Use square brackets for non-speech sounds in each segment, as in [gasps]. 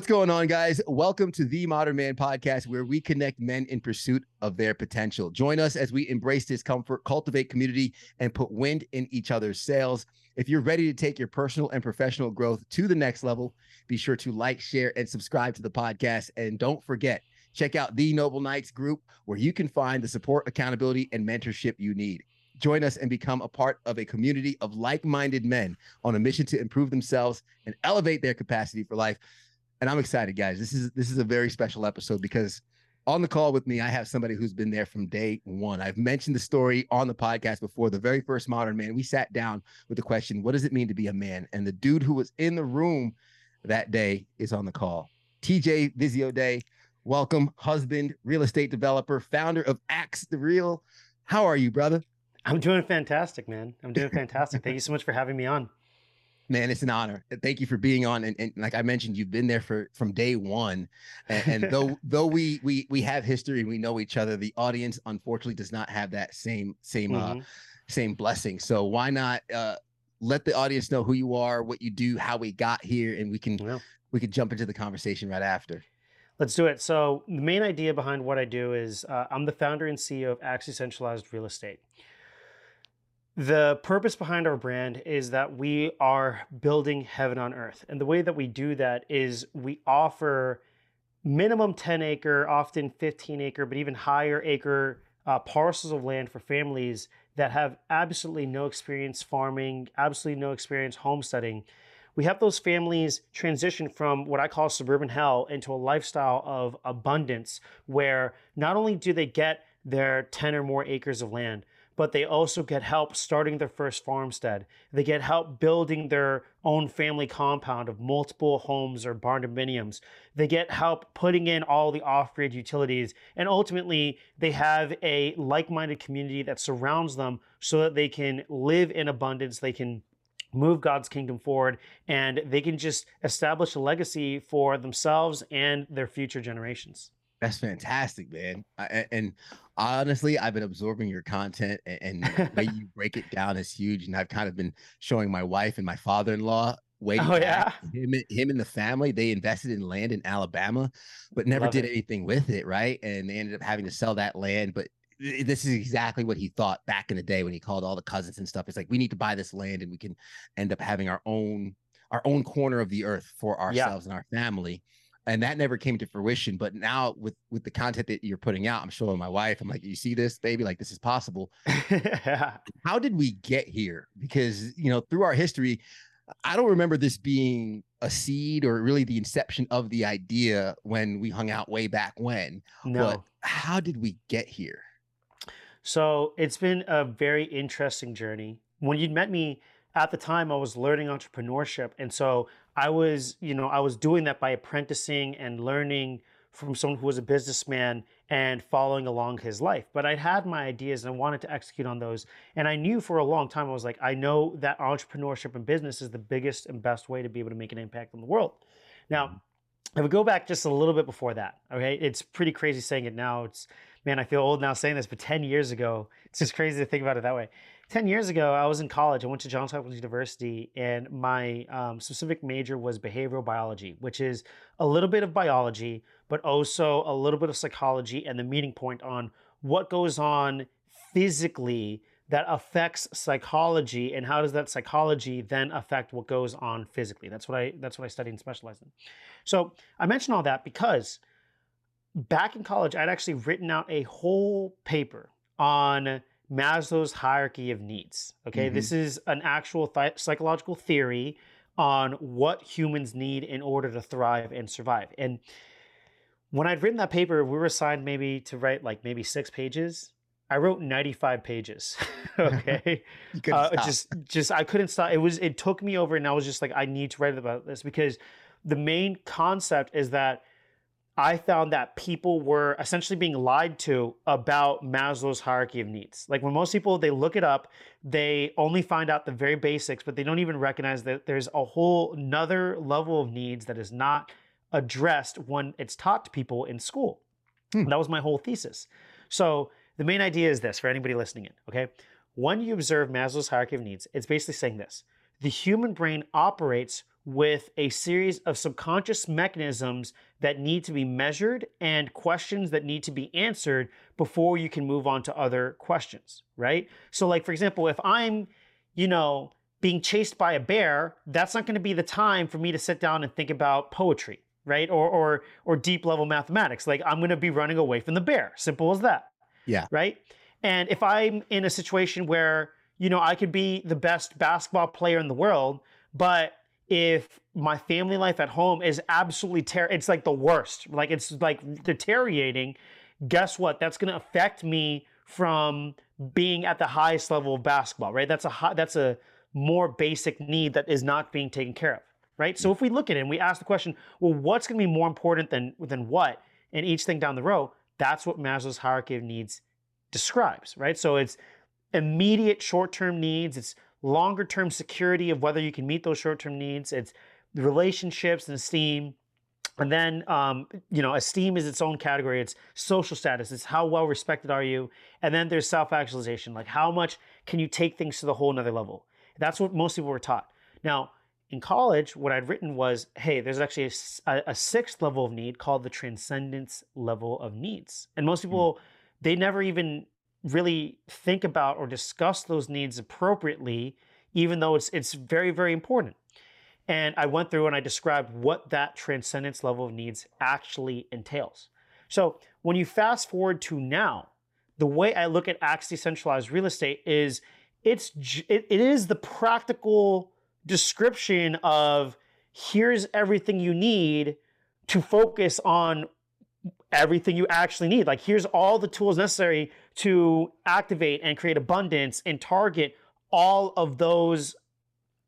What's going on, guys? Welcome to the Modern Man Podcast, where we connect men in pursuit of their potential. Join us as we embrace discomfort, cultivate community, and put wind in each other's sails. If you're ready to take your personal and professional growth to the next level, be sure to like, share, and subscribe to the podcast. And don't forget, check out the Noble Knights group, where you can find the support, accountability, and mentorship you need. Join us and become a part of a community of like minded men on a mission to improve themselves and elevate their capacity for life and I'm excited, guys. This is this is a very special episode because on the call with me, I have somebody who's been there from day one. I've mentioned the story on the podcast before. The very first modern man, we sat down with the question, "What does it mean to be a man?" And the dude who was in the room that day is on the call. TJ Visiodei, welcome, husband, real estate developer, founder of ACTS the Real. How are you, brother? I'm doing fantastic, man. I'm doing fantastic. Thank you so much for having me on man it's an honor thank you for being on and, and, like i mentioned you've been there for from day one and, and though [laughs] though we we we have history and we know each other the audience unfortunately does not have that same same uh, mm-hmm. uh same blessing so why not uh let the audience know who you are what you do how we got here and we can yeah. we can jump into the conversation right after Let's do it. So, the main idea behind what I do is uh, I'm the founder and CEO of ACTS Decentralized Real Estate. The purpose behind our brand is that we are building heaven on earth. And the way that we do that is we offer minimum 10 acre, often 15 acre, but even higher acre uh, parcels of land for families that have absolutely no experience farming, absolutely no experience homesteading. We have those families transition from what I call suburban hell into a lifestyle of abundance where not only do they get their 10 or more acres of land, but they also get help starting their first farmstead. They get help building their own family compound of multiple homes or barn dominiums. They get help putting in all the off grid utilities. And ultimately, they have a like minded community that surrounds them so that they can live in abundance. They can move God's kingdom forward and they can just establish a legacy for themselves and their future generations. That's fantastic, man. I, and honestly, I've been absorbing your content, and, and the way [laughs] you break it down is huge. And I've kind of been showing my wife and my father-in-law. Way oh yeah, him, him and the family they invested in land in Alabama, but never Love did it. anything with it, right? And they ended up having to sell that land. But this is exactly what he thought back in the day when he called all the cousins and stuff. It's like we need to buy this land, and we can end up having our own our own corner of the earth for ourselves yeah. and our family and that never came to fruition but now with with the content that you're putting out i'm showing my wife i'm like you see this baby? Like this is possible. [laughs] How did we get here? Because you know through our history i don't remember this being a seed or really the inception of the idea when we hung out way back when no. but how did we get here? So it's been a very interesting journey. When you met me at the time I was learning entrepreneurship. And so I was, you know, I was doing that by apprenticing and learning from someone who was a businessman and following along his life. But I had my ideas and I wanted to execute on those. And I knew for a long time, I was like, I know that entrepreneurship and business is the biggest and best way to be able to make an impact on the world. Now, mm-hmm. if we go back just a little bit before that, okay, it's pretty crazy saying it now. It's, man, I feel old now saying this, but 10 years ago, it's just crazy to think about it that way. 10 years ago, I was in college. I went to Johns Hopkins University, and my um, specific major was behavioral biology, which is a little bit of biology, but also a little bit of psychology and the meeting point on what goes on physically that affects psychology and how does that psychology then affect what goes on physically that's what i that's what i studied and specialized in so i mention all that because back in college i'd actually written out a whole paper on Maslow's hierarchy of needs. Okay, mm-hmm. this is an actual th- psychological theory on what humans need in order to thrive and survive. And when I'd written that paper, we were assigned maybe to write like maybe six pages. I wrote 95 pages. [laughs] [laughs] okay. uh, just just I couldn't stop. It was it took me over and I was just like I need to write about this because the main concept is that I found that people were essentially being lied to about Maslow's hierarchy of needs. Like when most people they look it up, they only find out the very basics, but they don't even recognize that there's a whole another level of needs that is not addressed when it's taught to people in school. Hmm. That was my whole thesis. So the main idea is this for anybody listening in, okay? when you observe Maslow's hierarchy of needs, it's basically saying this the human brain operates with a series of subconscious mechanisms that need to be measured and questions that need to be answered before you can move on to other questions, right? So, like, for example, if I'm, you know, being chased by a bear, that's not going to be the time for me to sit down and think about poetry, right? Or or or deep level mathematics. Like I'm going to be running away from the bear. Simple as that. Yeah. Right? And if I'm in a situation where, you know, I could be the best basketball player in the world, but if my family life at home is absolutely terrible, it's like the worst. Like it's like deteriorating. Guess what? That's going to affect me from being at the highest level of basketball, right? That's a high, that's a more basic need that is not being taken care of, right? So mm. if we look at it and we ask the question, well, what's going to be more important than than what in each thing down the row? That's what Maslow's hierarchy of needs describes, right? So it's immediate short-term needs, it's longer-term security of whether you can meet those short-term needs, it's relationships and esteem, and then, um, you know, esteem is its own category. It's social status. It's how well respected are you. And then there's self actualization. Like, how much can you take things to the whole another level? That's what most people were taught. Now, in college, what I'd written was hey, there's actually a, a sixth level of need called the transcendence level of needs. And most people, mm. they never even really think about or discuss those needs appropriately, even though it's, it's very, very important. And I went through and I described what that transcendence level of needs actually entails. So when you fast forward to now, the way I look at ACTS decentralized real estate is it's it, it is the practical description of here's everything you need to focus on everything you actually need. Like here's all the tools necessary to activate and create abundance and target all of those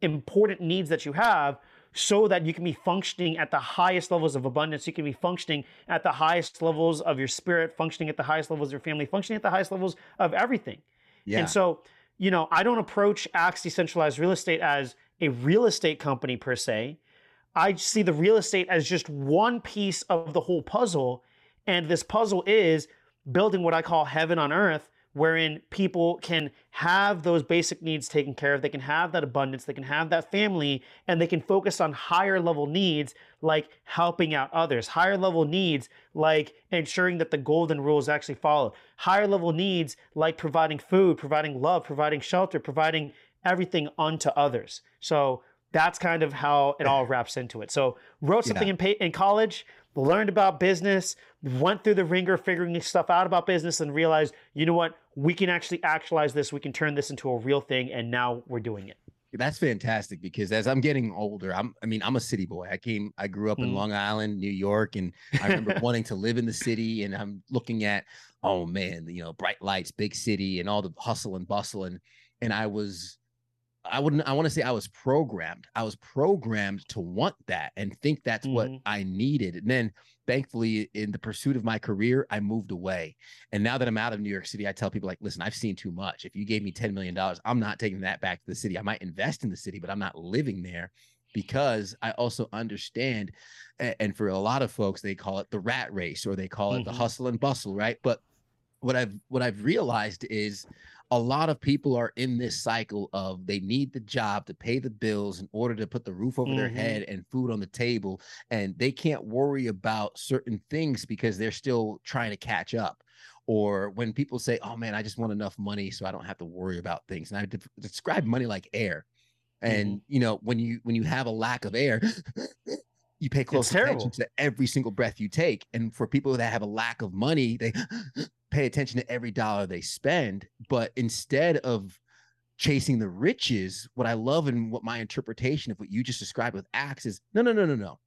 important needs that you have so that you can be functioning at the highest levels of abundance. You can be functioning at the highest levels of your spirit, functioning at the highest levels of your family, functioning at the highest levels of everything. Yeah. And so you know, I don't approach ACTS Decentralized Real Estate as a real estate company per se. I see the real estate as just one piece of the whole puzzle. And this puzzle is building what I call heaven on earth wherein people can have those basic needs taken care of. They can have that abundance, they can have that family, and they can focus on higher level needs like helping out others, higher level needs like ensuring that the golden rule is actually followed, higher level needs like providing food, providing love, providing shelter, providing everything unto others. So that's kind of how it all [laughs] wraps into it. So wrote something in, in college, learned about business, went through the ringer figuring stuff out about business, and realized, you know what, we can actually actualize this. We can turn this into a real thing, and now we're doing it. That's fantastic because as I'm getting older, I'm I mean, I'm a city boy. I came I grew up in mm. Long Island, New York, and I remember [laughs] wanting to live in the city and I'm looking at, oh man, you know, bright lights, big city and all the hustle and bustle and and I was I wouldn't I want to say I was programmed. I was programmed to want that and think that's mm-hmm. what I needed. And then thankfully in the pursuit of my career, I moved away. And now that I'm out of New York City, I tell people like, listen, I've seen too much. If you gave me 10 million dollars, I'm not taking that back to the city. I might invest in the city, but I'm not living there because I also understand and for a lot of folks they call it the rat race or they call it mm-hmm. the hustle and bustle, right? But what I've what I've realized is a lot of people are in this cycle of they need the job to pay the bills in order to put the roof over mm-hmm. their head and food on the table and they can't worry about certain things because they're still trying to catch up or when people say oh man i just want enough money so i don't have to worry about things and i de- describe money like air and mm-hmm. you know when you when you have a lack of air [laughs] you pay close attention to every single breath you take and for people that have a lack of money they pay attention to every dollar they spend. But instead of chasing the riches, what I love and what my interpretation of what you just described with ACTS is no, no, no, no, no.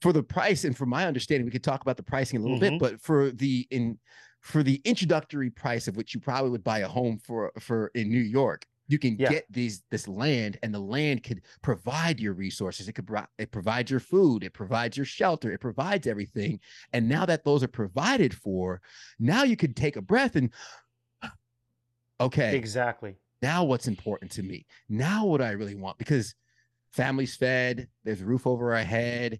For the price and for my understanding, we could talk about the pricing a little mm-hmm. bit, but for the in for the introductory price of which you probably would buy a home for for in New York, you can yeah. get these this land and the land could provide your resources. It could it provides your food it provides your shelter it provides everything. And now that those are provided for now you could take a breath and [gasps] okay. Exactly. Now what's important to me? Now what i really want? Because family's fed there's a roof over our head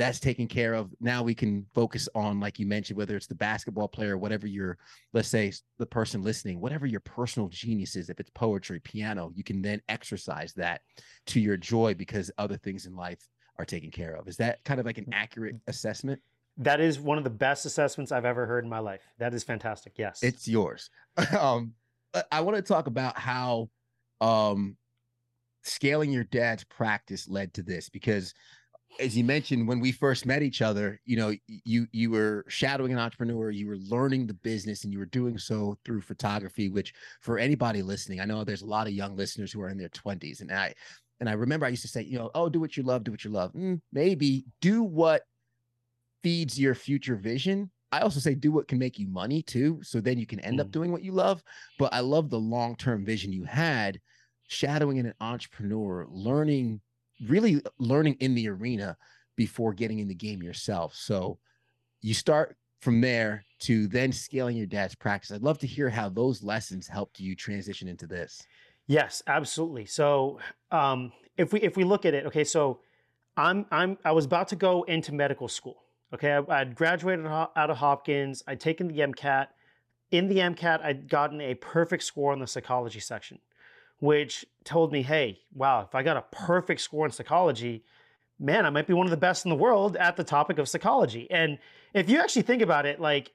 that's taken care of. Now we can focus on, like you mentioned, whether it's the basketball player, whatever your, let's say, the person listening, whatever your personal genius is, if it's poetry, piano, you can then exercise that to your joy because other things in life are taken care of. Is that kind of like an accurate assessment? That is one of the best assessments I've ever heard in my life. That is fantastic. Yes. It's yours. [laughs] um, I want to talk about how um, scaling your dad's practice led to this because as you mentioned when we first met each other you know you you were shadowing an entrepreneur you were learning the business and you were doing so through photography which for anybody listening i know there's a lot of young listeners who are in their 20s and i and i remember i used to say you know oh do what you love do what you love. Mm, maybe. Do what feeds your future vision. I also say do what can make you money too so then you can end mm. up doing what you love but i love the long-term vision you had shadowing an entrepreneur learning really learning in the arena before getting in the game yourself. So you start from there to then scaling your dad's practice. I'd love to hear how those lessons helped you transition into this. Yes, absolutely. So um, if we if we look at it, okay, so I'm I'm I was about to go into medical school. Okay, I, I'd graduated out of Hopkins. I'd taken the MCAT. In the MCAT, I'd gotten a perfect score in the psychology section which told me, hey, wow, if I got a perfect score in psychology, man, I might be one of the best in the world at the topic of psychology. And if you actually think about it, like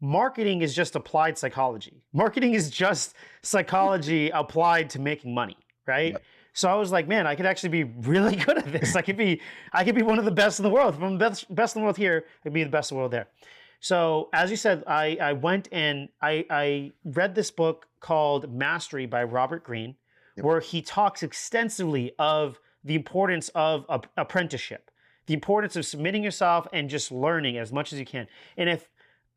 marketing is just applied psychology. Marketing is just psychology applied to making money, right? Yep. So I was like, man, I could actually be really [laughs] good at this. I could be, I could be one of the best in the world. If I'm the best, best in the world here, I'd be the best in the world there. So as you said, I, I went and I, I read this book called Mastery by Robert Greene yep. where he talks extensively of the importance of apprenticeship, the importance of submitting yourself and just learning as much as you can. And if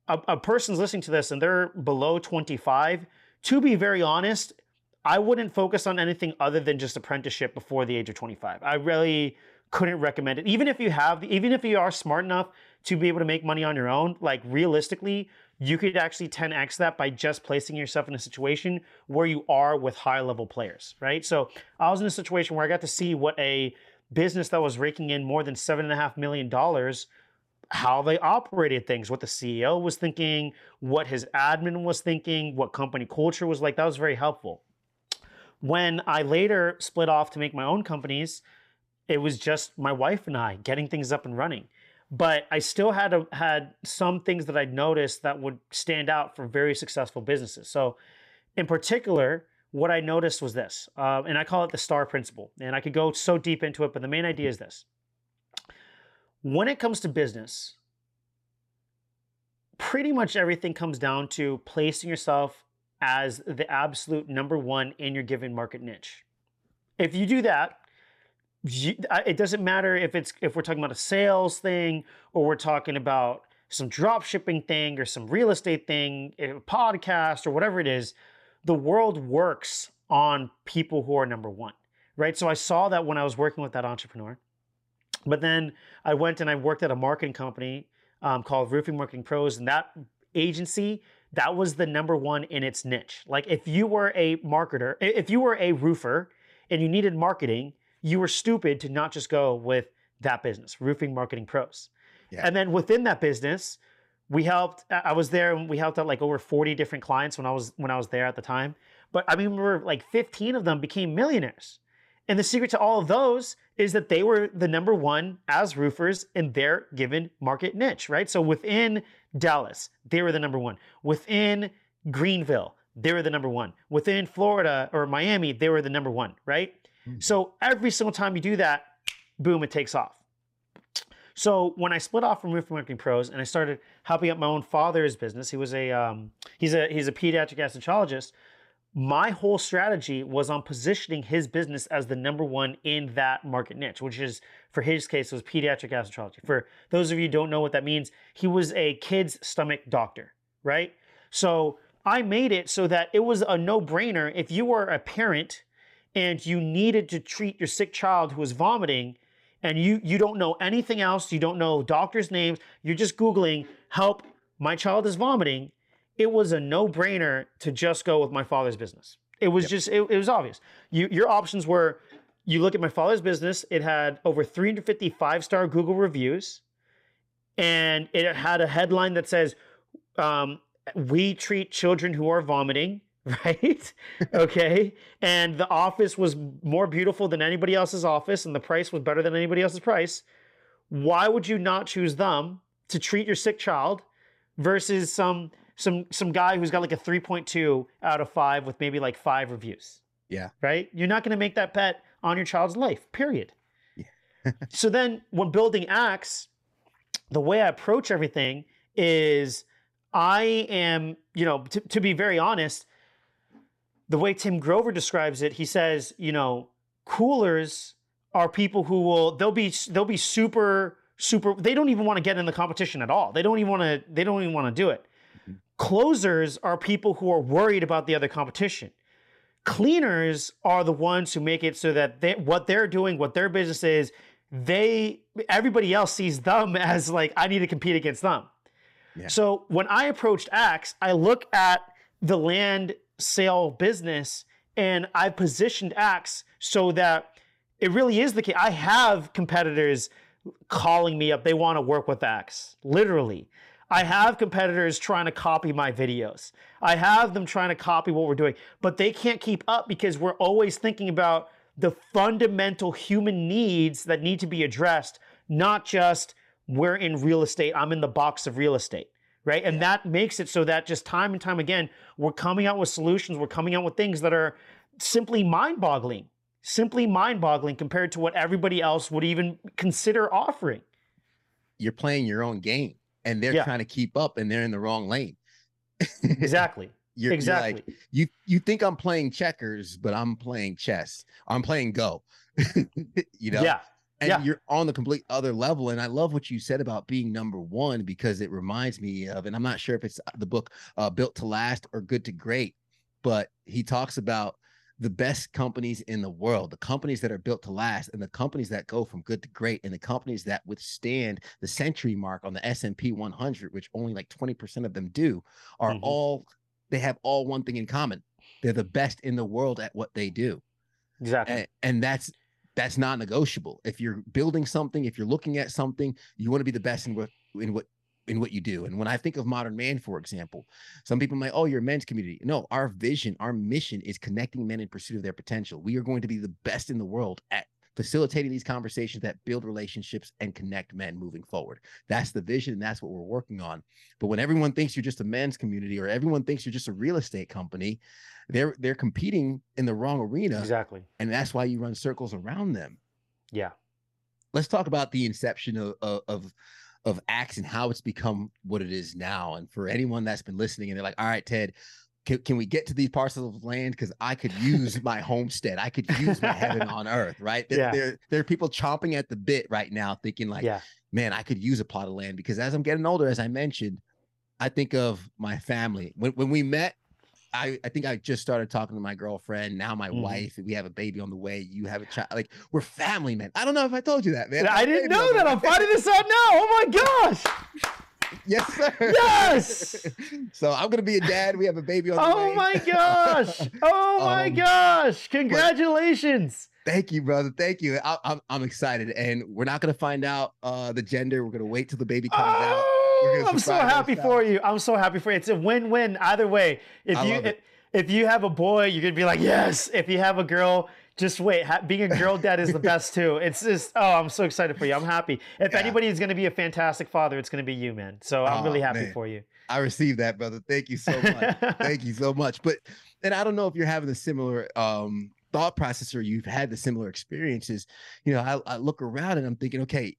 a, a person's listening to this and they're below 25, to be very honest, I wouldn't focus on anything other than just apprenticeship before the age of 25. I really couldn't recommend it. Even if you have, even if you are smart enough to be able to make money on your own, like realistically, you could actually 10x that by just placing yourself in a situation where you are with high level players, right? So I was in a situation where I got to see what a business that was raking in more than seven and a half million dollars how they operated things, what the CEO was thinking, what his admin was thinking, what company culture was like. That was very helpful. When I later split off to make my own companies, it was just my wife and I getting things up and running but I still had a, had some things that I'd noticed that would stand out for very successful businesses. So, in particular, what I noticed was this, uh, and I call it the STAR principle. And I could go so deep into it, but the main idea is this: when it comes to business, pretty much everything comes down to placing yourself as the absolute number one in your given market niche. If you do that, it doesn't matter if it's if we're talking about a sales thing or we're talking about some drop shipping thing or some real estate thing, a podcast or whatever it is, the world works on people who are number one, right? So I saw that when I was working with that entrepreneur. But then I went and I worked at a marketing company um, called Roofing Marketing Pros, and that agency that was the number one in its niche. Like if you were a marketer, if you were a roofer and you needed marketing, you were stupid to not just go with that business, Roofing Marketing Pros. Yeah. And then within that business, we helped. I was there, and we helped out like over forty different clients when I was when I was there at the time. But I remember like fifteen of them became millionaires. And the secret to all of those is that they were the number one as roofers in their given market niche, right? So within Dallas, they were the number one. Within Greenville, they were the number one. Within Florida or Miami, they were the number one, right? Mm-hmm. So every single time you do that, boom, it takes off. So when I split off from Roofing Marketing Pros and I started helping out my own father's business, he was a um, he's a he's a pediatric anesthesiologist. My whole strategy was on positioning his business as the number one in that market niche, which is for his case was pediatric anesthesiology. For those of you don't know what that means, he was a kid's stomach doctor, right? So I made it so that it was a no-brainer if you were a parent and you needed to treat your sick child who was vomiting and you you don't know anything else, you don't know doctors' names, you're just googling help my child is vomiting, it was a no-brainer to just go with my father's business. It was yep. just it, it was obvious. You, your options were you look at my father's business, it had over 350 five-star Google reviews. and it had a headline that says, um, "We treat children who are vomiting." [laughs] Right? okay. and the office was more beautiful than anybody else's office, and the price was better than anybody else's price. Why would you not choose them to treat your sick child versus some some some guy who's got like a 3.2 out of 5 with maybe like 5 reviews? Yeah. Right? You're not going to make that bet on your child's life. Period. Yeah. [laughs] so then when building acts, the way I approach everything is I am, you know, to, to be very honest, the way Tim Grover describes it, he says, you know, coolers are people who will they'll be they'll be super super they don't even want to get in the competition at all. They don't even want to they don't even want to do it. Mm-hmm. Closers are people who are worried about the other competition. Cleaners are the ones who make it so that they, what they're doing, what their business is, they everybody else sees them [laughs] as like I need to compete against them. Yeah. So when I approached ACTS, I look at the land sale business and I've positioned ACTS so that it really is the case. I have competitors calling me up. They want to work with ACTS, literally. I have competitors trying to copy my videos. I have them trying to copy what we're doing, but they can't keep up because we're always thinking about the fundamental human needs that need to be addressed, not just we're in real estate, I'm in the box of real estate right? And that makes it so that just time and time again, we're coming out with solutions, we're coming out with things that are simply mind boggling, simply mind boggling compared to what everybody else would even consider offering. You're playing your own game and they're yeah. trying to keep up and they're in the wrong lane. exactly. [laughs] You're, exactly. You're like, you you think I'm playing checkers, but I'm playing chess. I'm playing Go. [laughs] you know? Yeah and yeah. you're on the complete other level. And I love what you said about being number one because it reminds me of, and I'm not sure if it's the book uh, Built to Last or Good to Great, but he talks about the best companies in the world, the companies that are built to last, and the companies that go from good to great, and the companies that withstand the century mark on the S&P 100, which only like 20% of them do, are mm-hmm. all they have all one thing in common: they're the best in the world at what they do. Exactly, and, and that's that's not negotiable. If you're building something, if you're looking at something, you want to be the best in what in what in what you do. And when I think of modern man, for example, some people might, oh, you're a men's community. No, our vision, our mission is connecting men in pursuit of their potential. We are going to be the best in the world at facilitating these conversations that build relationships and connect men moving forward. That's the vision and that's what we're working on. But when everyone thinks you're just a men's community or everyone thinks you're just a real estate company, they're they're competing in the wrong arena. Exactly. And that's why you run circles around them. Yeah. Let's talk about the inception of of of, of ACTS and how it's become what it is now. And for anyone that's been listening and they're like, all right, Ted, can, can we get to these parcels of land? Because I could use my [laughs] homestead. I could use my heaven on earth, right? There, yeah. there, there are people chomping at the bit right now, thinking like, yeah. man, I could use a plot of land. Because as I'm getting older, as I mentioned, I think of my family. When when we met, I, I think I just started talking to my girlfriend, now my mm. wife, we have a baby on the way. You have a child. Like we're family, man. I don't know if I told you that, man. I didn't know that. I'm [laughs] finding this out now. Oh my gosh. Yes, sir. Yes. [laughs] so I'm gonna be a dad. We have a baby on the oh way. my gosh. Oh my [laughs] um, gosh. Congratulations. Thank you, brother. Thank you. I, am I'm, I'm excited, and we're not gonna find out uh, the gender. We're gonna wait till the baby comes oh. out. I'm so happy for you. I'm so happy for you. It's a win-win either way. If I you if, if, you have a boy, you're gonna be like, yes. If you have a girl, just wait. Ha- being a girl dad is the [laughs] best too. It's just oh, I'm so excited for you. I'm happy. If yeah. anybody is gonna be a fantastic father, it's gonna be you, man. So I'm oh, really happy man. for you. I received that, brother. Thank you so much. [laughs] Thank you so much. But and I don't know if you're having a similar um thought process or you've had the similar experiences. You know, I, I look around and I'm thinking, okay,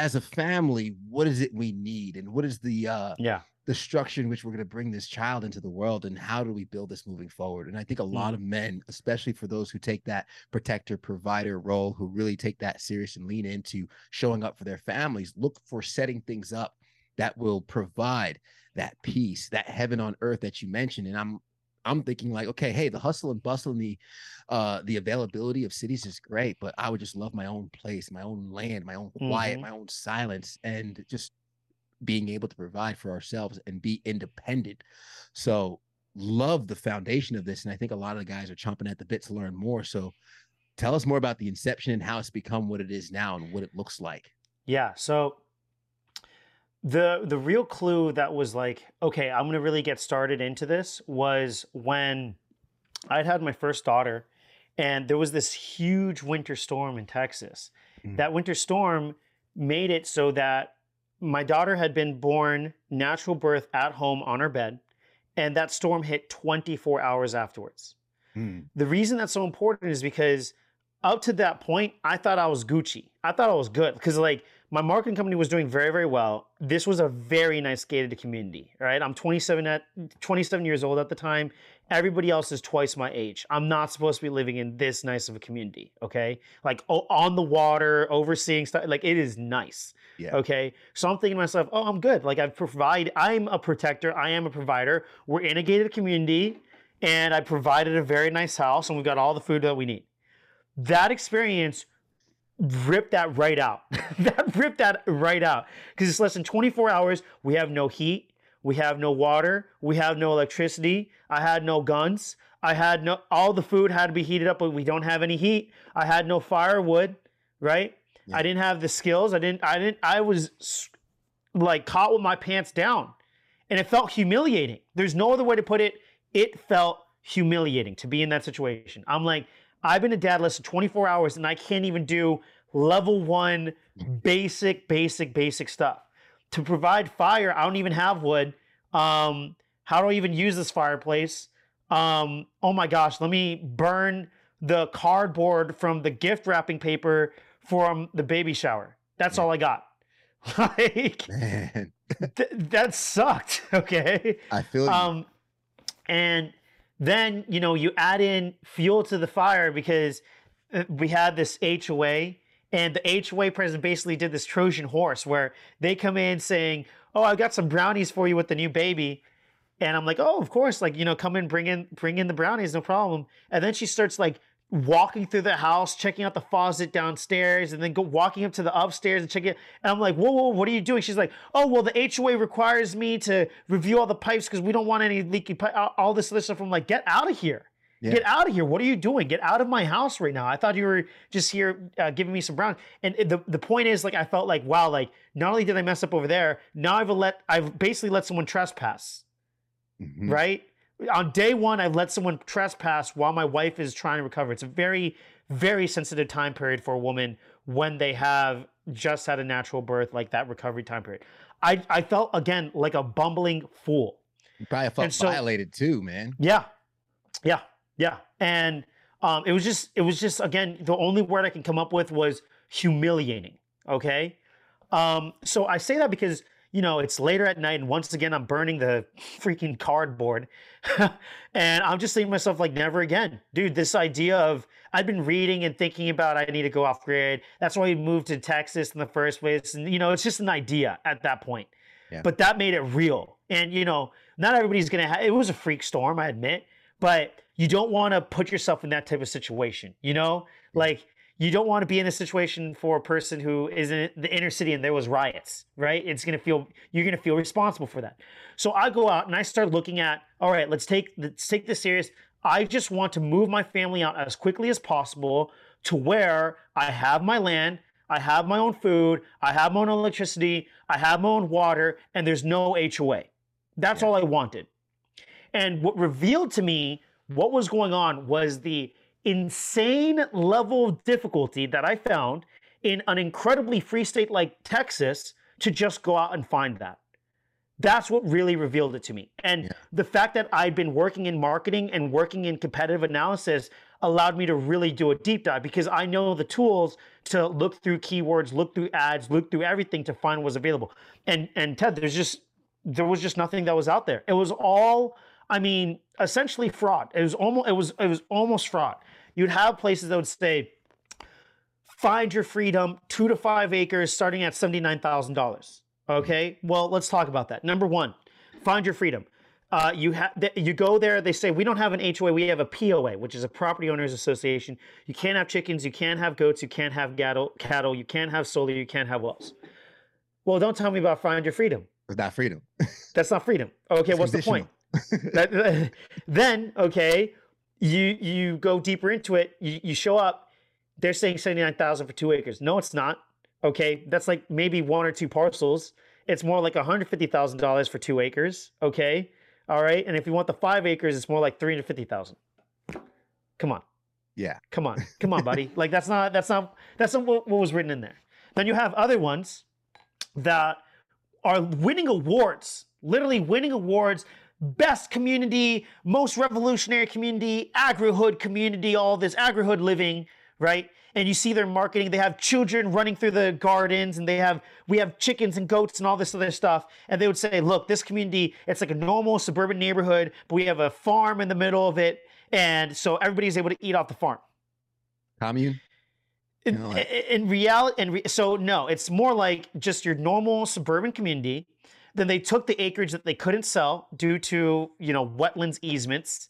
as a family, what is it we need, and what is the uh, yeah the structure in which we're going to bring this child into the world, and how do we build this moving forward? And I think a mm. lot of men, especially for those who take that protector provider role, who really take that serious and lean into showing up for their families, look for setting things up that will provide that peace, that heaven on earth that you mentioned. And I'm I'm thinking like, okay, hey, the hustle and bustle and the uh the availability of cities is great, but I would just love my own place, my own land, my own quiet, mm-hmm. my own silence, and just being able to provide for ourselves and be independent. So love the foundation of this. And I think a lot of the guys are chomping at the bit to learn more. So tell us more about the inception and how it's become what it is now and what it looks like. Yeah. So the the real clue that was like, okay, I'm gonna really get started into this was when I'd had my first daughter, and there was this huge winter storm in Texas. Mhm. That winter storm made it so that my daughter had been born natural birth at home on her bed, and that storm hit 24 hours afterwards. Mm. The reason that's so important is because up to that point, I thought I was Gucci. I thought I was good because like my marketing company was doing very, very well. This was a very nice gated community, right? I'm 27 at 27 years old at the time. Everybody else is twice my age. I'm not supposed to be living in this nice of a community, okay? Like on the water, overseeing stuff. Like it is nice. Yeah. Okay. So I'm thinking to myself, oh, I'm good. Like I provide, I'm a protector, I am a provider. We're in a gated community, and I provided a very nice house, and we've got all the food that we need. That experience ripped that right out. [laughs] that ripped that right out. Because it's less than 24 hours. We have no heat. We have no water. We have no electricity. I had no guns. I had no, all the food had to be heated up, but we don't have any heat. I had no firewood, right? Yeah. I didn't have the skills. I didn't, I didn't, I was like caught with my pants down and it felt humiliating. There's no other way to put it. It felt humiliating to be in that situation. I'm like, I've been a dad less than 24 hours and I can't even do level one basic, basic, basic stuff. To provide fire, I don't even have wood. Um, how do I even use this fireplace? Um, oh my gosh, let me burn the cardboard from the gift wrapping paper from the baby shower. That's all I got. [laughs] Like Man, th- that sucked. [laughs] Okay. I feel you. Um, and then you know you add in fuel to the fire because uh, we had this HOA, and the HOA president basically did this Trojan horse where they come in saying, "Oh, I've got some brownies for you with the new baby." And I'm like, oh, of course, like you know, come in, bring in, bring in the brownies, no problem. And then she starts like walking through the house, checking out the faucet downstairs, and then go walking up to the upstairs and checking it. And I'm like, whoa, whoa, what are you doing? She's like, oh, well, the HOA requires me to review all the pipes because we don't want any leaky pipe, all- this other stuff. I'm like, get out of here. Yeah. Get out of here. What are you doing? Get out of my house right now. I thought you were just here uh, giving me some brown. And the, the point is, like, I felt like, wow, like, not only did I mess up over there, now I've let, I've basically let someone trespass Mhm. right? On day one, I've let someone trespass while my wife is trying to recover. It's a very, very sensitive time period for a woman when they have just had a natural birth, like that recovery time period. I, I felt again like a bumbling fool. You probably felt so- violated too, man. Yeah, yeah, yeah. And um, it was just, it was just again, the only word I can come up with was humiliating. Okay. Um, so I say that because you know it's later at night, and once again I'm burning the freaking cardboard, [laughs] and I'm just thinking to myself like, never again, dude. This idea of I've been reading and thinking about I need to go off grid. That's why we moved to Texas in the first place, and you know it's just an idea at that point. Yeah. But that made it real, and you know not everybody's gonna. have it was a freak storm, I admit, but you don't want to put yourself in that type of situation. You know, like you don't want to be in a situation for a person who is in the inner city and there was riots, right? It's gonna feel you're gonna feel responsible for that. So I go out and I start looking at, all right, let's take let's take this serious. I just want to move my family out as quickly as possible to where I have my land, I have my own food, I have my own electricity, I have my own water, and there's no HOA. That's Yeah. all I wanted. And what revealed to me what was going on was the insane level of difficulty that I found in an incredibly free state like Texas to just go out and find that. That's what really revealed it to me. And Yeah. the fact that I'd been working in marketing and working in competitive analysis allowed me to really do a deep dive because I know the tools to look through keywords, look through ads, look through everything to find what's available. And and Ted, there's just there was just nothing that was out there. It was all, I mean, essentially fraud. It was almost it was it was almost fraud. You'd have places that would say, find your freedom, two to five acres, starting at seventy-nine thousand dollars. Okay, well, let's talk about that. Number one, find your freedom. Uh, you have you go there. They say we don't have an HOA. We have a POA, which is a property owners association. You can't have chickens. You can't have goats. You can't have cattle. Cattle. You can't have solar. You can't have wells. Well, don't tell me about find your freedom. It's not freedom. [laughs] That's not freedom. Okay, It's what's the point? That- [laughs] then okay, you you go deeper into it. You, you show up. They're saying seventy nine thousand for two acres. No, it's not. Okay, that's like maybe one or two parcels. it's more like $150,000 for two acres. Okay. All right. And if you want the five acres, it's more like 350,000. Come on. Yeah. Come on. [laughs] Come on, buddy. like that's not, that's not, that's not what, what was written in there. Then you have other ones that are winning awards, literally winning awards best community, most revolutionary community, agri-hood community, all this agri-hood living, right? And you see their marketing. They have children running through the gardens, and they have we have chickens and goats and all this other stuff. And they would say, "Look, this community, it's like a normal suburban neighborhood, but we have a farm in the middle of it, and so everybody's able to eat off the farm." Commune. In, like- in reality, in re- so no, it's more like just your normal suburban community. Then they took the acreage that they couldn't sell due to you know wetlands easements.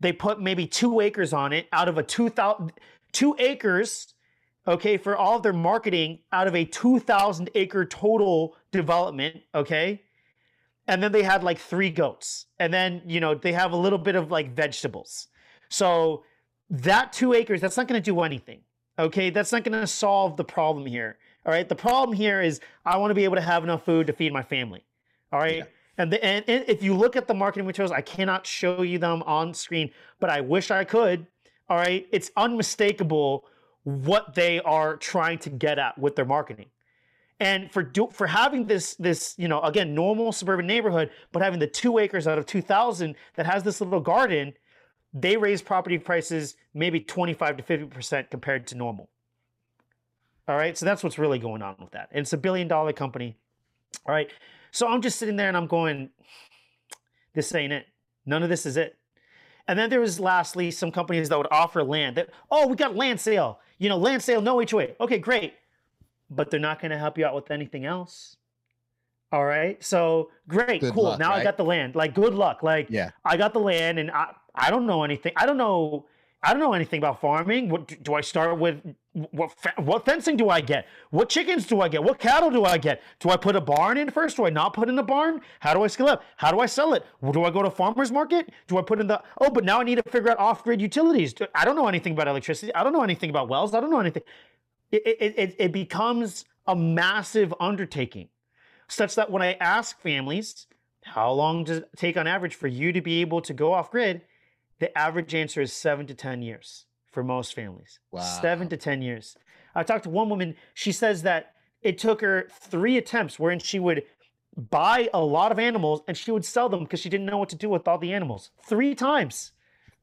They put maybe two acres on it out of a two thousand two acres, okay, for all of their marketing out of a two thousand acre total development, okay. And then they had like three goats, and then you know they have a little bit of like vegetables. So that two acres, that's not going to do anything. Okay, that's not going to solve the problem here. All right, the problem here is I want to be able to have enough food to feed my family. All right, Yeah. and, the, and and if you look at the marketing materials, I cannot show you them on screen, but I wish I could. All right, it's unmistakable what they are trying to get at with their marketing. And for do, for having this this you know again normal suburban neighborhood, but having the two acres out of two thousand that has this little garden, they raise property prices maybe 25 to 50% compared to normal. All right. So that's what's really going on with that. And it's a billion dollar company. All right. So I'm just sitting there and I'm going, this ain't it. None of this is it. And then there was lastly some companies that would offer land that, oh, we got land sale. You know, land sale, no HOA. Okay, great. But they're not going to help you out with anything else. All right. So great, Good cool. luck, now I got the land. Like, good luck. Like, Yeah. I got the land and I, I don't know anything. I don't know. I don't know anything about farming. What do I start with? What what fencing do I get? What chickens do I get? What cattle do I get? Do I put a barn in first? Do I not put in a barn? How do I scale up? How do I sell it? Do I go to farmers market? Do I put in the? Oh, but now I need to figure out off grid utilities. I don't know anything about electricity. I don't know anything about wells. I don't know anything. It it it, it becomes a massive undertaking, such that when I ask families, how long does it take on average for you to be able to go off grid? The average answer is seven to 10 years for most families. Seven to 10 years. I talked to one woman, she says that it took her three attempts wherein she would buy a lot of animals and she would sell them because she didn't know what to do with all the animals. Three times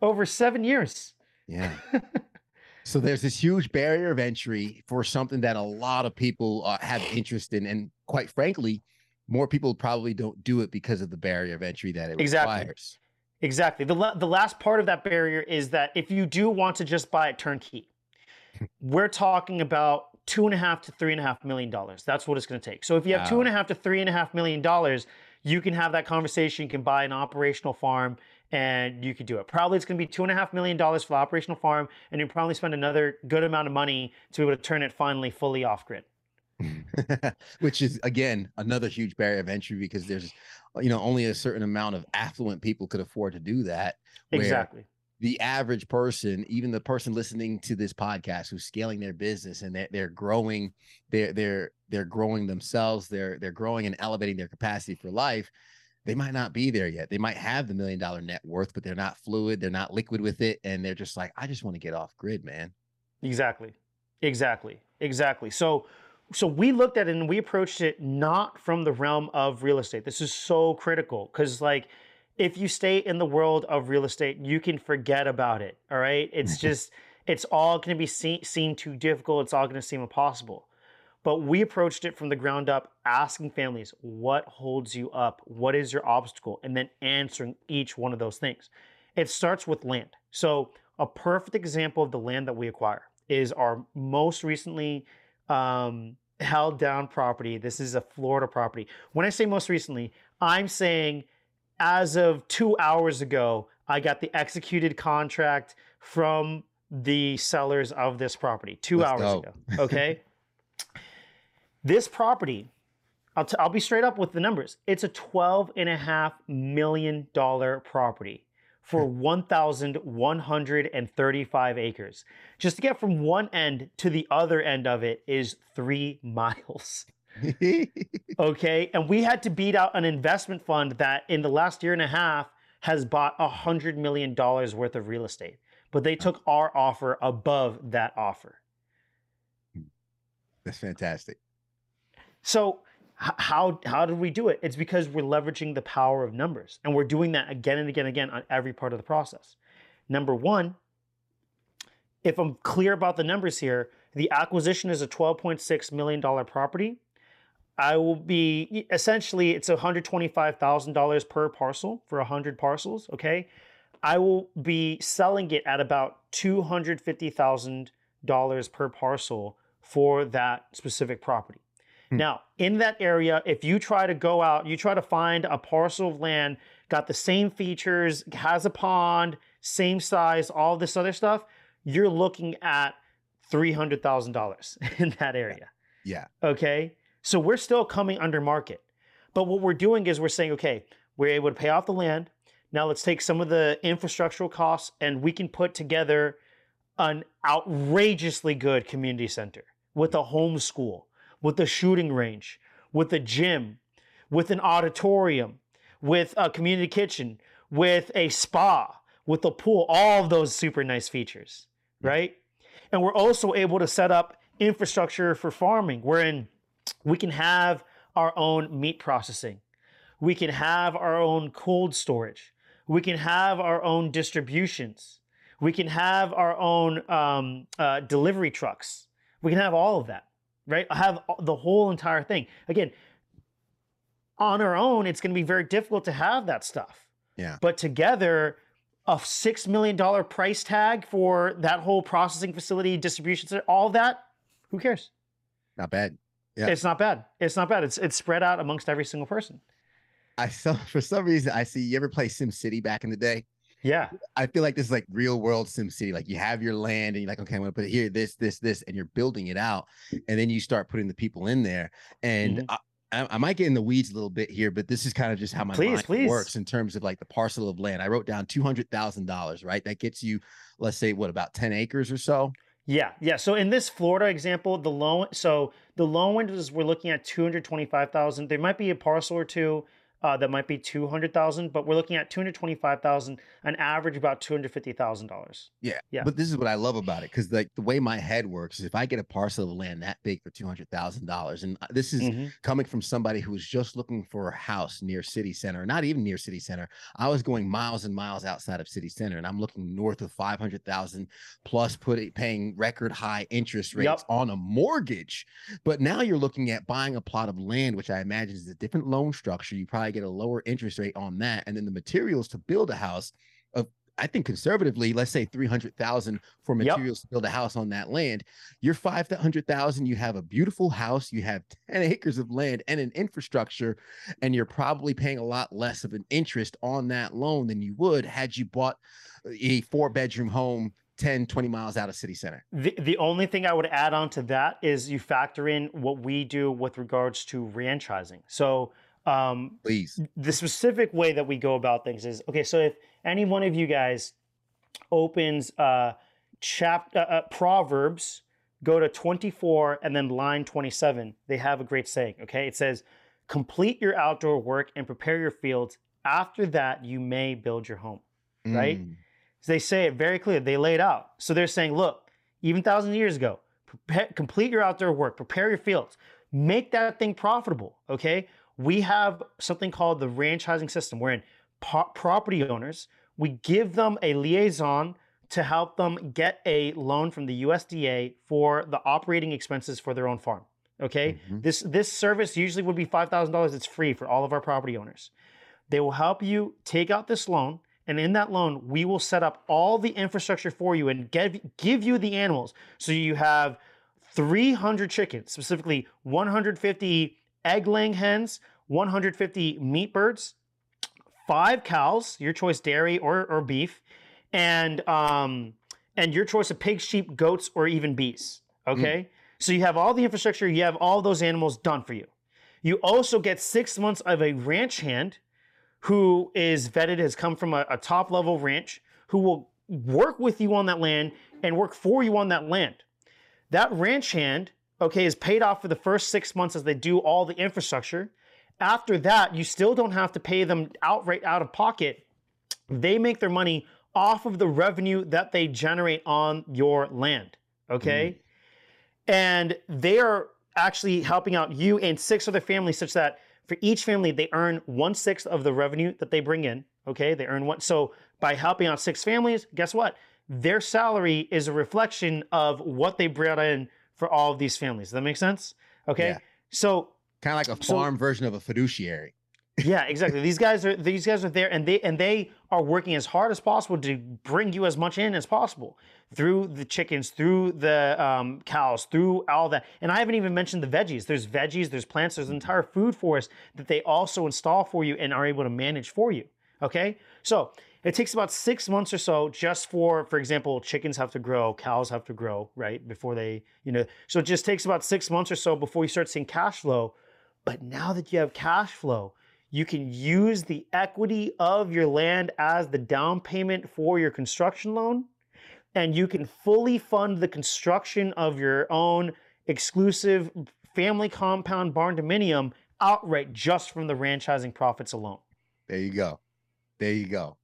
over seven years. Yeah. [laughs] so there's this huge barrier of entry for something that a lot of people uh, have interest in, and quite frankly, more people probably don't do it because of the barrier of entry that it Exactly. requires. Exactly. The, la- the last part of that barrier is that if you do want to just buy it turnkey, we're talking about two and a half to three and a half million dollars. That's what it's going to take. So if you have two Wow. and a half to three and a half million dollars, you can have that conversation. You can buy an operational farm and you could do it. Probably it's going to be two and a half million dollars for the operational farm, and you probably spend another good amount of money to be able to turn it finally fully off grid. Mm. [laughs] Which is again another huge barrier of entry because there's you know only a certain amount of affluent people could afford to do that. Exactly. the average person, even the person listening to this podcast who's scaling their business and they're, they're growing, they're they're they're growing themselves, they're they're growing and elevating their capacity for life. They might not be there yet. They might have the million dollar net worth, but they're not fluid, they're not liquid with it, and they're just like, I just want to get off grid, man. Exactly. Exactly. Exactly. So so we looked at it and we approached it not from the realm of real estate. This is so critical cuz like if you stay in the world of real estate, you can forget about it, all right? It's mm-hmm. just it's all going to be seen, seen too difficult. It's all going to seem impossible. But we approached it from the ground up, asking families, what holds you up? What is your obstacle? And then answering each one of those things. It starts with land. So, a perfect example of the land that we acquire is our most recently um, held down property. This is a Florida property. When I say most recently, I'm saying as of two hours ago, I got the executed contract from the sellers of this property 2 Let's hours go. ago. Okay. [laughs] this property, I'll, t- I'll be straight up with the numbers. It's a $12.5 million property for hmm. 1,135 acres. Just to get from one end to the other end of it is three [laughs] miles. [laughs] Okay. And we had to beat out an investment fund that in the last year and a half has bought a hundred million dollars worth of real estate. But they took our offer above that offer. Hmm. That's fantastic. So how how did we do it? It's because we're leveraging the power of numbers, and we're doing that again and again and again on every part of the process. Number one, if I'm clear about the numbers here, the acquisition is a 12.6 million dollar property. I will be essentially it's $125,000 per parcel for 100 parcels, okay? I will be selling it at about $250,000 per parcel for that specific property. Hmm. Now, in that area, if you try to go out, you try to find a parcel of land, got the same features, has a pond, same size, all this other stuff, you're looking at $300,000 [laughs] in that area. Yeah. Okay. So we're still coming under market. But what we're doing is we're saying, okay, we're able to pay off the land. Now let's take some of the infrastructural costs and we can put together an outrageously good community center with a home school, with a shooting range, with a gym, with an auditorium, with a community kitchen, with a spa, with a pool, all of those super nice features, right? And we're also able to set up infrastructure for farming, wherein we can have our own meat processing. We can have our own cold storage. We can have our own distributions. We can have our own um, uh, delivery trucks. We can have all of that, right? I have the whole entire thing. Again, on our own, it's going to be very difficult to have that stuff. Yeah. But together, a six million dollar price tag for that whole processing facility, distribution center, all that, who cares? Not bad. Yeah. It's not bad. It's not bad. It's it's spread out amongst every single person. I saw [laughs] for some reason I see you ever play Sim City back in the day. Yeah. I feel like this is like real world Sim City. Like you have your land and you're like, okay, I'm gonna put it here, this, this, this, and you're building it out, and then you start putting the people in there. And Mhm. I, I, might get in the weeds a little bit here, but this is kind of just how my Please, mind please. works in terms of like the parcel of land. I wrote down two hundred thousand dollars, right? That gets you, let's say, what about ten acres or so? Yeah, yeah. So in this Florida example, the low so the low end is we're looking at two hundred twenty five thousand. There might be a parcel or two uh, that might be two hundred thousand, but we're looking at two hundred twenty five thousand, an average about two hundred fifty thousand dollars. Yeah. Yeah. But this is what I love about it because like the way my head works is if I get a parcel of land that big for two hundred thousand dollars, and uh, this is Mm-hmm. coming from somebody who was just looking for a house near city center, not even near city center. I was going miles and miles outside of city center, and I'm looking north of five hundred thousand plus, put it, paying record high interest rates Yep. on a mortgage. But now you're looking at buying a plot of land, which I imagine is a different loan structure. You probably get a lower interest rate on that, and then the materials to build a house of I think conservatively, let's say three hundred thousand for Yep. materials to build a house on that land. You're five hundred thousand. You have a beautiful house. You have ten acres of land and an infrastructure, and you're probably paying a lot less of an interest on that loan than you would had you bought a four bedroom home 10, 20 miles out of city center. The the only thing I would add on to that is you factor in what we do with regards to ranchizing. So um, Please. the specific way that we go about things is okay. So if any one of you guys opens uh, chap uh, uh, Proverbs, go to twenty four and then line twenty seven. They have a great saying. Okay, it says, "Complete your outdoor work and prepare your fields. After that, you may build your home." right? Mm, They say it very clear. They lay it out. So they're saying, look, even thousands of years ago, prepare, complete your outdoor work, prepare your fields, make that thing profitable. Okay. We have something called the ranchizing system, wherein po- property owners, we give them a liaison to help them get a loan from the USDA for the operating expenses for their own farm. Okay. mhm. This this service usually would be five thousand dollars. It's free for all of our property owners. They will help you take out this loan, and in that loan, we will set up all the infrastructure for you and give give you the animals. So you have 300 chickens, specifically 150 egg-laying hens, 150 meat birds, five cows, your choice dairy or, or beef, and um, and your choice of pigs, sheep, goats, or even bees. Okay, so you have all the infrastructure, you have all those animals done for you. You also get six months of a ranch hand who is vetted, has come from a, a top level ranch, who will work with you on that land and work for you on that land. That ranch hand okay, is paid off for the first six months as they do all the infrastructure. After that, you still don't have to pay them outright out of pocket. They make their money off of the revenue that they generate on your land. Okay. Mm-hmm. And they are actually helping out you and six other families such that for each family, they earn one sixth of the revenue that they bring in. Okay. They earn one. So by helping out six families, guess what? Their salary is a reflection of what they brought in for all of these families. Does that make sense? Okay. Yeah. So Kind of like a So- farm version of a fiduciary. [laughs] yeah, exactly. These guys are these guys are there, and they and they are working as hard as possible to bring you as much in as possible through the chickens, through the um, cows, through all that. And I haven't even mentioned the veggies. There's veggies, there's plants, there's an entire food forest that they also install for you and are able to manage for you. Okay, so it takes about six months or so just for, for example, chickens have to grow, cows have to grow, right before they, you know. So it just takes about six months or so before you start seeing cash flow. But now that you have cash flow, you can use the equity of your land as the down payment for your construction loan, and you can fully fund the construction of your own exclusive family compound barndominium outright just from the ranchizing profits alone. There you go. There you go.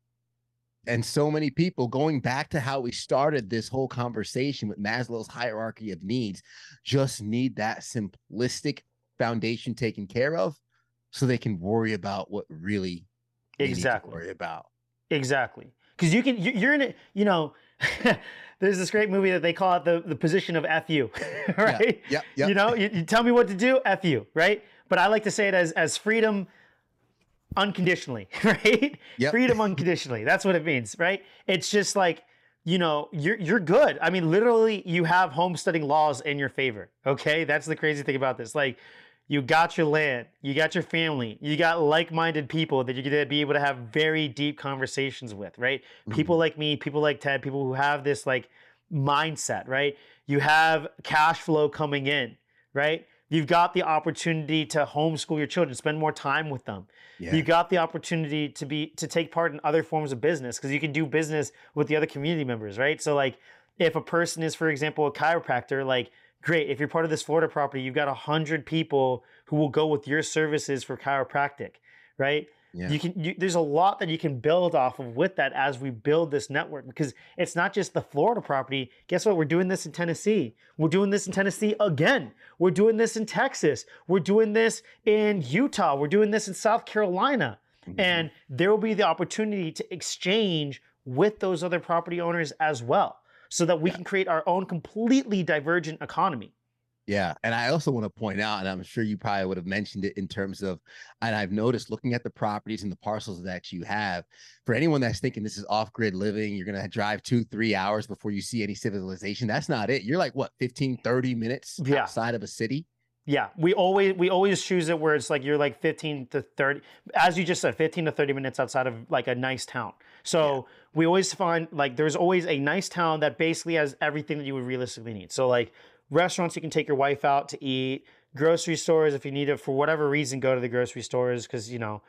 And so many people going back to how we started this whole conversation with Maslow's hierarchy of needs just need that simplistic foundation taken care of so they can worry about what really they need to Exactly. worry about. Exactly. Because you can, you- you're in it, you know, [laughs] there's this great movie that they call it the, the position of FU, [laughs] right? Yep. Yep. You know, you, you tell me what to do, F you, right? But I like to say it as, as freedom unconditionally, [laughs] right? Yep. Freedom unconditionally. That's what it means, right? It's just like, you know, you're you're good. I mean, literally, you have homesteading laws in your favor. Okay, that's the crazy thing about this. Like, you got your land, you got your family, you got like-minded people that you're gonna be able to have very deep conversations with, right? Mm-hmm. People like me, people like Ted, people who have this like mindset, right? You have cash flow coming in, right? You've got the opportunity to homeschool your children, spend more time with them. Yeah. You got the opportunity to be to take part in other forms of business because you can do business with the other community members, right? So like if a person is, for example, a chiropractor, like great. If you're part of this Florida property, you've got a hundred people who will go with your services for chiropractic, right? Yeah. You can. You, there's a lot that you can build off of with that as we build this network because it's not just the Florida property. Guess what? We're doing this in Tennessee. We're doing this in Tennessee again. We're doing this in Texas. We're doing this in Utah. We're doing this in South Carolina. Mm-hmm. And there will be the opportunity to exchange with those other property owners as well, so that we can create our own completely divergent economy. Yeah. And I also want to point out, and I'm sure you probably would have mentioned it in terms of, and I've noticed looking at the properties and the parcels that you have, for anyone that's thinking this is off grid living, you're going to drive two, three hours before you see any civilization. That's not it. You're like, what, 15, 30 minutes Yeah. outside of a city? Yeah, we always we always choose it where it's like you're like 15 to 30, as you just said, 15 to 30 minutes outside of like a nice town. So we always find like there's always a nice town that basically has everything that you would realistically need. So like restaurants you can take your wife out to eat, grocery stores if you need it for whatever reason, go to the grocery stores because you know,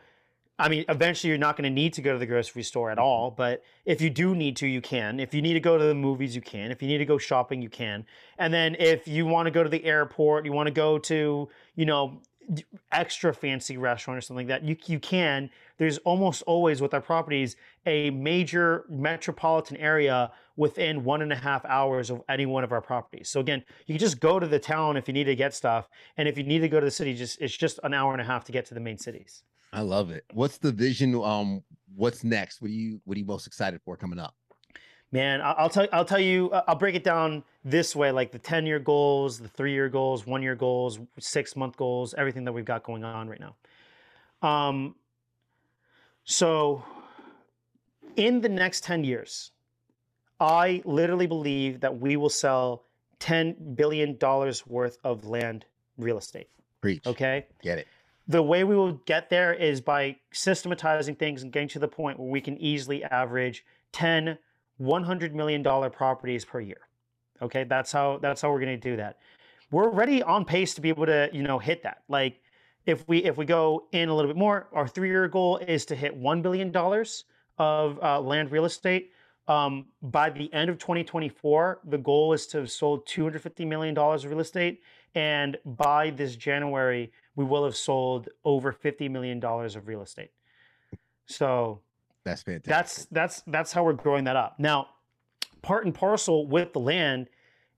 I mean, eventually you're not going to need to go to the grocery store at all. But if you do need to, you can. If you need to go to the movies, you can. If you need to go shopping, you can. And then if you want to go to the airport, you want to go to, you know, extra fancy restaurant or something like that, you, you can. There's almost always with our properties a major metropolitan area within one and a half hours of any one of our properties. So again, you can just go to the town if you need to get stuff, and if you need to go to the city, just it's just an hour and a half to get to the main cities. I love it. What's the vision? Um, what's next? What are you what are you most excited for coming up? Man, I- I'll tell I'll tell you I'll break it down this way like the 10 year goals, the 3 year goals, 1 year goals, 6 month goals, everything that we've got going on right now. Um so in the next 10 years, I literally believe that we will sell 10 billion dollars worth of land real estate, Preach. okay? Get it. the way we will get there is by systematizing things and getting to the point where we can easily average 10 100 million dollar properties per year okay that's how that's how we're going to do that we're already on pace to be able to you know hit that like if we if we go in a little bit more our three year goal is to hit 1 billion dollars of uh, land real estate Um, by the end of 2024, the goal is to have sold 250 million dollars of real estate, and by this January, we will have sold over 50 million dollars of real estate. So That's fantastic. that's that's that's how we're growing that up. Now, part and parcel with the land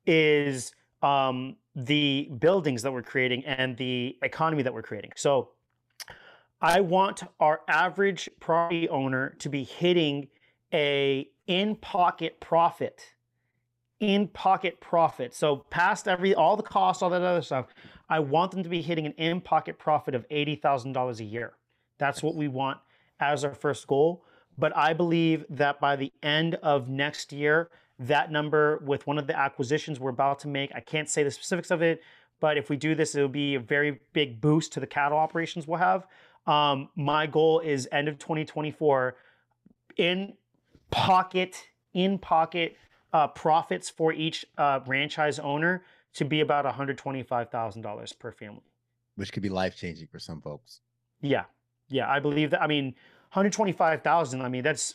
is um, the buildings that we're creating and the economy that we're creating. So, I want our average property owner to be hitting a in-pocket profit. In-pocket profit. So past every all the costs, all that other stuff, I want them to be hitting an in-pocket profit of eighty thousand dollars a year. That's what we want as our first goal. But I believe that by the end of next year, that number with one of the acquisitions we're about to make, I can't say the specifics of it, but if we do this, it'll be a very big boost to the cattle operations we'll have. Um, my goal is end of 2024 in pocket, in pocket uh, profits for each uh, franchise owner to be about $125,000 per family. which could be life changing for some folks. Yeah. Yeah. I believe that. I mean, 125,000. I mean, that's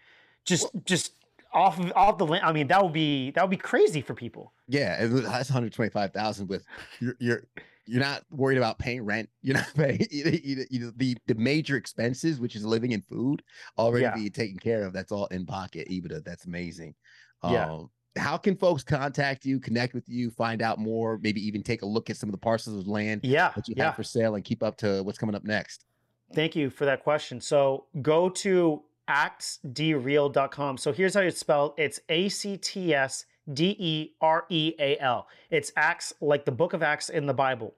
[sniffs] just, just off of, off the land. I mean, that would be, that would be crazy for people. Yeah, that's 125,000 with you're you're you're not worried about paying rent. [laughs] You're not paying you, you, the the major expenses, which is living and food, already Yeah. being taken care of. That's all in pocket EBITDA. That's amazing. Yeah. Um, how can folks contact you, connect with you, find out more, maybe even take a look at some of the parcels of land Yeah. that you Yeah. have for sale and keep up to what's coming up next? Thank you for that question. So go to actsdreal.com. So here's how you spell it's A C T S D E R E A L. It's Acts like the book of Acts in the Bible.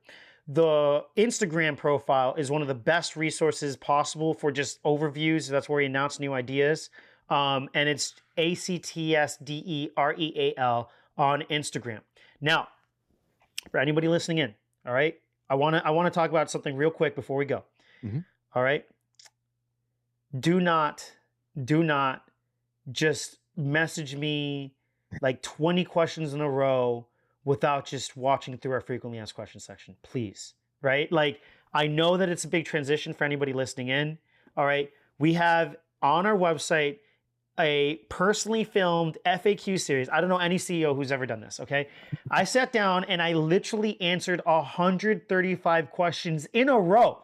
The Instagram profile is one of the best resources possible for just overviews. That's where we announce new ideas. Um, and it's A C T S D E R E A L on Instagram. Now, for anybody listening in, all right, I want to I want to talk about something real quick before we go. Mhm. All right. Do not, do not just message me like 20 questions in a row without just watching through our frequently asked questions section, please. Right? Like, I know that it's a big transition for anybody listening in. All right. We have on our website a personally filmed FAQ series. I don't know any CEO who's ever done this. Okay. I sat down and I literally answered 135 questions in a row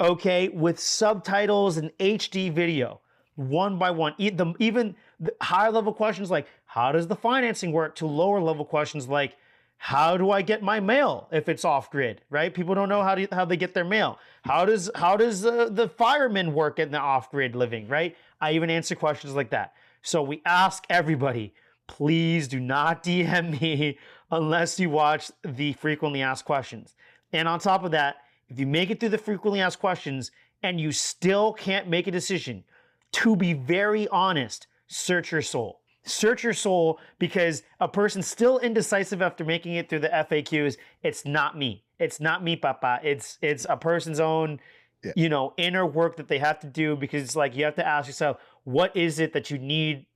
okay, with subtitles and HD video, one by one. Even higher level questions like, how does the financing work, to lower level questions like, how do I get my mail if it's off grid? Right? People don't know how to, how they get their mail. How does how does uh, the firemen work in the off grid living? Right? I even answer questions like that. So we ask everybody, please do not [laughs] DM me unless you watch the frequently asked questions. And on top of that, if you make it through the frequently asked questions and you still can't make a decision, to be very honest, search your soul. Search your soul because a person still indecisive after making it through the FAQs, it's not me. It's not me, Papa. It's it's a person's own, Yeah. you know, inner work that they have to do because it's like you have to ask yourself, what is it that you need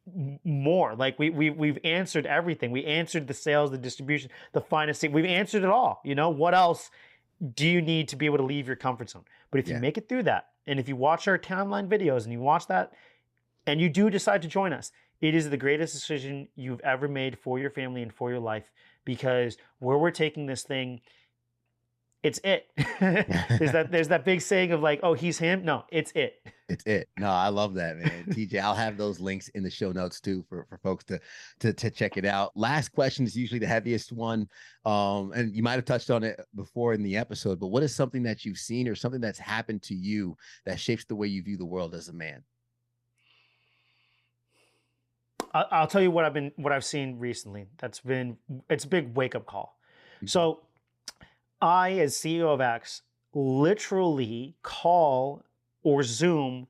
more? Like we we we've answered everything. We answered the sales, the distribution, the financing. We've answered it all. You know, what else do you need to be able to leave your comfort zone? But if you make it through that, and if you watch our timeline videos and you watch that, and you do decide to join us, it is the greatest decision you've ever made for your family and for your life because where we're taking this thing, it's it. [laughs] there's that there's that big saying of like, oh, he's him. No, it's it. It's it. No, I love that, man. TJ, I'll have those links in the show notes too for, for folks to, to to check it out. Last question is usually the heaviest one. Um, and you might have touched on it before in the episode, but what is something that you've seen or something that's happened to you that shapes the way you view the world as a man? I'll tell you what I've been what I've seen recently. That's been it's a big wake up call. Mhm. So, I as CEO of ACTS literally call or Zoom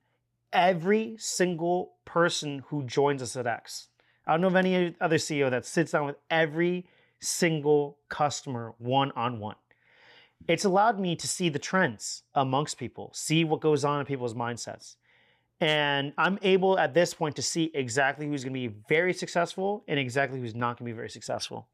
every single person who joins us at ACTS. I don't know of any other CEO that sits down with every single customer one on one. It's allowed me to see the trends amongst people, see what goes on in people's mindsets. And I'm able at this point to see exactly who's going to be very successful and exactly who's not going to be very successful.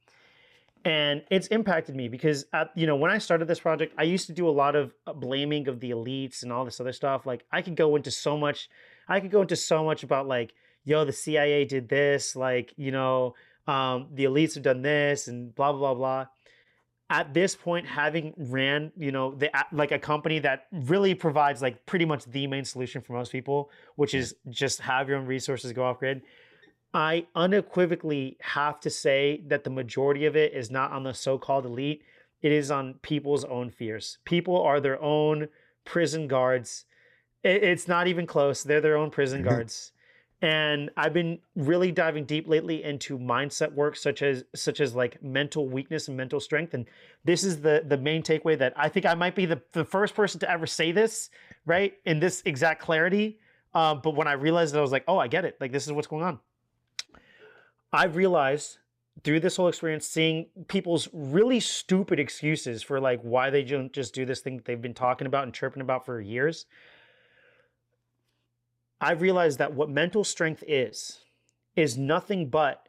And it's impacted me because at, you know when I started this project, I used to do a lot of uh, blaming of the elites and all this other stuff. Like I could go into so much, I could go into so much about like yo, the CIA did this, like, you know, um, the elites have done this and blah, blah, blah, blah. At this point, having ran, you know, the like a company that really provides like pretty much the main solution for most people, which is just have your own resources go off grid. I unequivocally have to say that the majority of it is not on the so-called elite. It is on people's own fears. People are their own prison guards. It's not even close. They're their own prison [laughs] guards and i've been really diving deep lately into mindset work such as such as like mental weakness and mental strength. And this is the the main takeaway that i think i might be the, the first person to ever say this right in this exact clarity. Um, but when i realized it i was like oh i get it. Like this is what's going on. I've realized through this whole experience seeing people's really stupid excuses for like why they don't just do this thing that they've been talking about and chirping about for years I realized that what mental strength is, is nothing but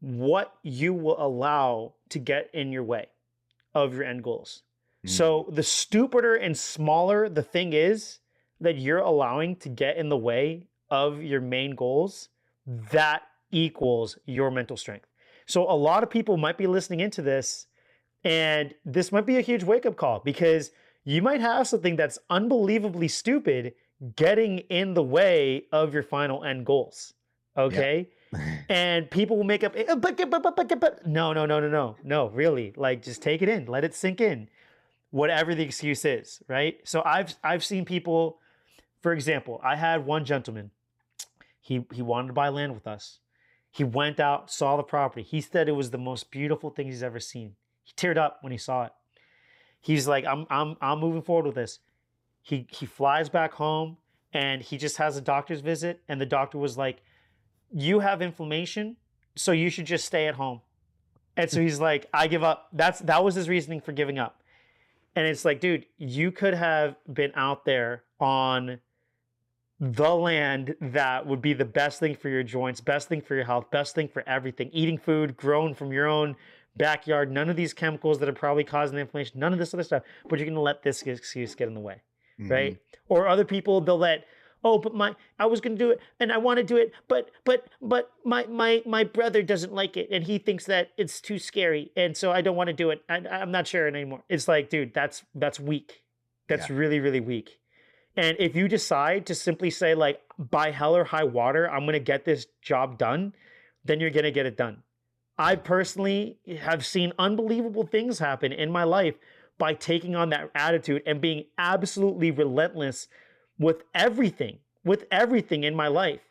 what you will allow to get in your way of your end goals. Mm-hmm. So the stupider and smaller the thing is that you're allowing to get in the way of your main goals, that equals your mental strength. So a lot of people might be listening into this and this might be a huge wake up call because you might have something that's unbelievably stupid getting in the way of your final end goals. Okay. Yeah. [laughs] and people will make up, eh, but, but, but, but, but, no, no, no, no, no, no, really. Like just take it in, let it sink in, whatever the excuse is. Right. So I've, I've seen people, for example, I had one gentleman, he, he wanted to buy land with us. He went out, saw the property. He said it was the most beautiful thing he's ever seen. He teared up when he saw it. He's like, I'm, I'm, I'm moving forward with this. He he flies back home and he just has a doctor's visit and the doctor was like, "You have inflammation, so you should just stay at home." And so he's like, "I give up." That's that was his reasoning for giving up. And it's like, dude, you could have been out there on the land that would be the best thing for your joints, best thing for your health, best thing for everything. Eating food grown from your own backyard, none of these chemicals that are probably causing inflammation, none of this other stuff, but you're going to let this excuse get in the way mm-hmm. right? Or other people they'll let oh but my i was going to do it and i want to do it but but but my my my brother doesn't like it and he thinks that it's too scary and so i don't want to do it I, i'm not sharing anymore it's like dude that's that's weak that's yeah. really really weak and if you decide to simply say like by hell or high water i'm going to get this job done then you're going to get it done i personally have seen unbelievable things happen in my life by taking on that attitude and being absolutely relentless with everything, with everything in my life.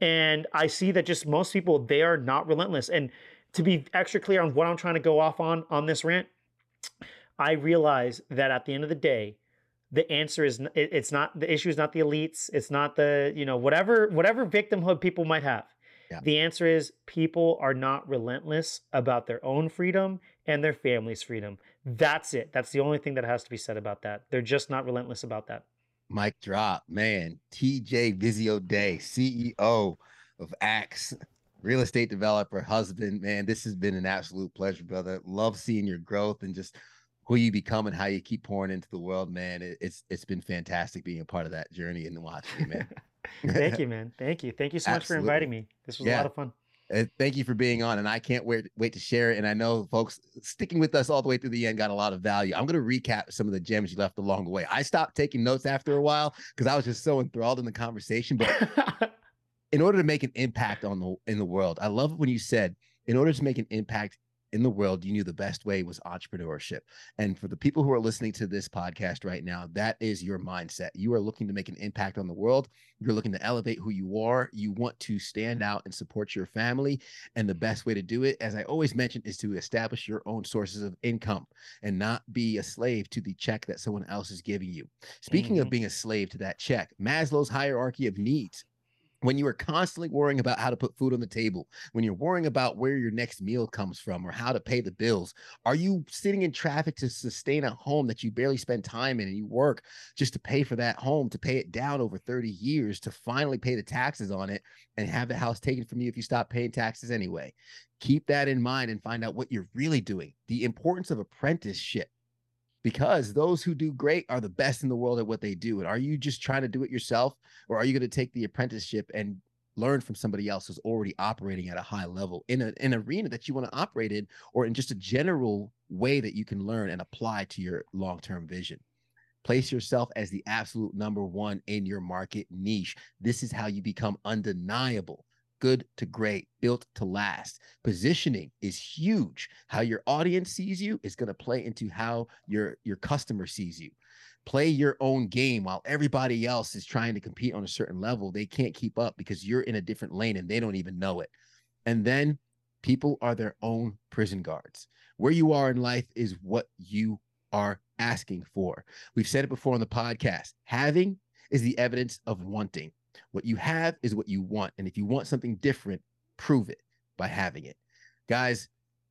And I see that just most people, they are not relentless. And to be extra clear on what I'm trying to go off on on this rant, I realize that at the end of the day, the answer is it's not the issue is not the elites, it's not the, you know, whatever whatever victimhood people might have. Yeah. The answer is people are not relentless about their own freedom and their family's freedom. That's it. That's the only thing that has to be said about that. They're just not relentless about that. Mike drop, man. TJ Visiodei, CEO of ACTS, real estate developer, husband. Man, this has been an absolute pleasure, brother. Love seeing your growth and just who you become and how you keep pouring into the world, man. It's it's been fantastic being a part of that journey and watching man. [laughs] Thank you, [laughs] man. Thank you. Thank you so much for inviting me. This was yeah. a lot of fun. Uh, thank you for being on, and I can't wait wait to share it. And I know folks sticking with us all the way through the end got a lot of value. I'm going to recap some of the gems you left along the way. I stopped taking notes after a while because I was just so enthralled in the conversation. But [laughs] in order to make an impact on the in the world, I love when you said, in order to make an impact in the world, you knew the best way was entrepreneurship. And for the people who are listening to this podcast right now, that is your mindset. You are looking to make an impact on the world. You're looking to elevate who you are. You want to stand out and support your family. And the best way to do it, as I always mention, is to establish your own sources of income and not be a slave to the check that someone else is giving you. Speaking mm-hmm. of being a slave to that check, Maslow's hierarchy of needs when you are constantly worrying about how to put food on the table, when you're worrying about where your next meal comes from or how to pay the bills, are you sitting in traffic to sustain a home that you barely spend time in and you work just to pay for that home, to pay it down over 30 years, to finally pay the taxes on it and have the house taken from you if you stop paying taxes anyway? Keep that in mind and find out what you're really doing. The importance of apprenticeship because those who do great are the best in the world at what they do. And are you just trying to do it yourself or are you going to take the apprenticeship and learn from somebody else who's already operating at a high level in a, an arena that you want to operate in or in just a general way that you can learn and apply to your long-term vision place yourself as the absolute number one in your market niche this is how you become undeniable good to great built to last positioning is huge how your audience sees you is going to play into how your your customer sees you play your own game while everybody else is trying to compete on a certain level. They can't keep up because you're in a different lane and they don't even know it. And then people are their own prison guards. Where you are in life is what you are asking for. We've said it before on the podcast. Having is the evidence of wanting. What you have is what you want. And if you want something different, prove it by having it. Guys,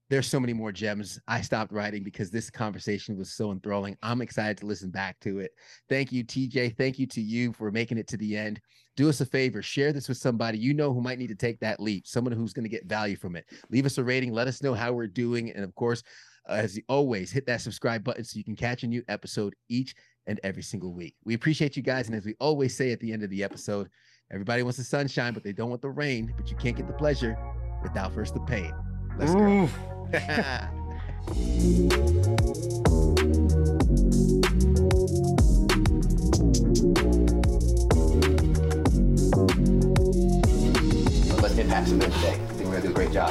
there's so many more gems. I stopped writing because this conversation was so enthralling. I'm excited to listen back to it. Thank you, TJ. Thank you to you for making it to the end. Do us a favor, share this with somebody you know who might need to take that leap, someone who's going to get value from it. Leave us a rating, let us know how we're doing. And of course, as always, hit that subscribe button so you can catch a new episode each and every single week. We appreciate you guys. And as we always say at the end of the episode, everybody wants the sunshine, but they don't want the rain. But you can't get the pleasure without first the pain. Let's go. [laughs] Let's get past the day. I think we're going to do a great job.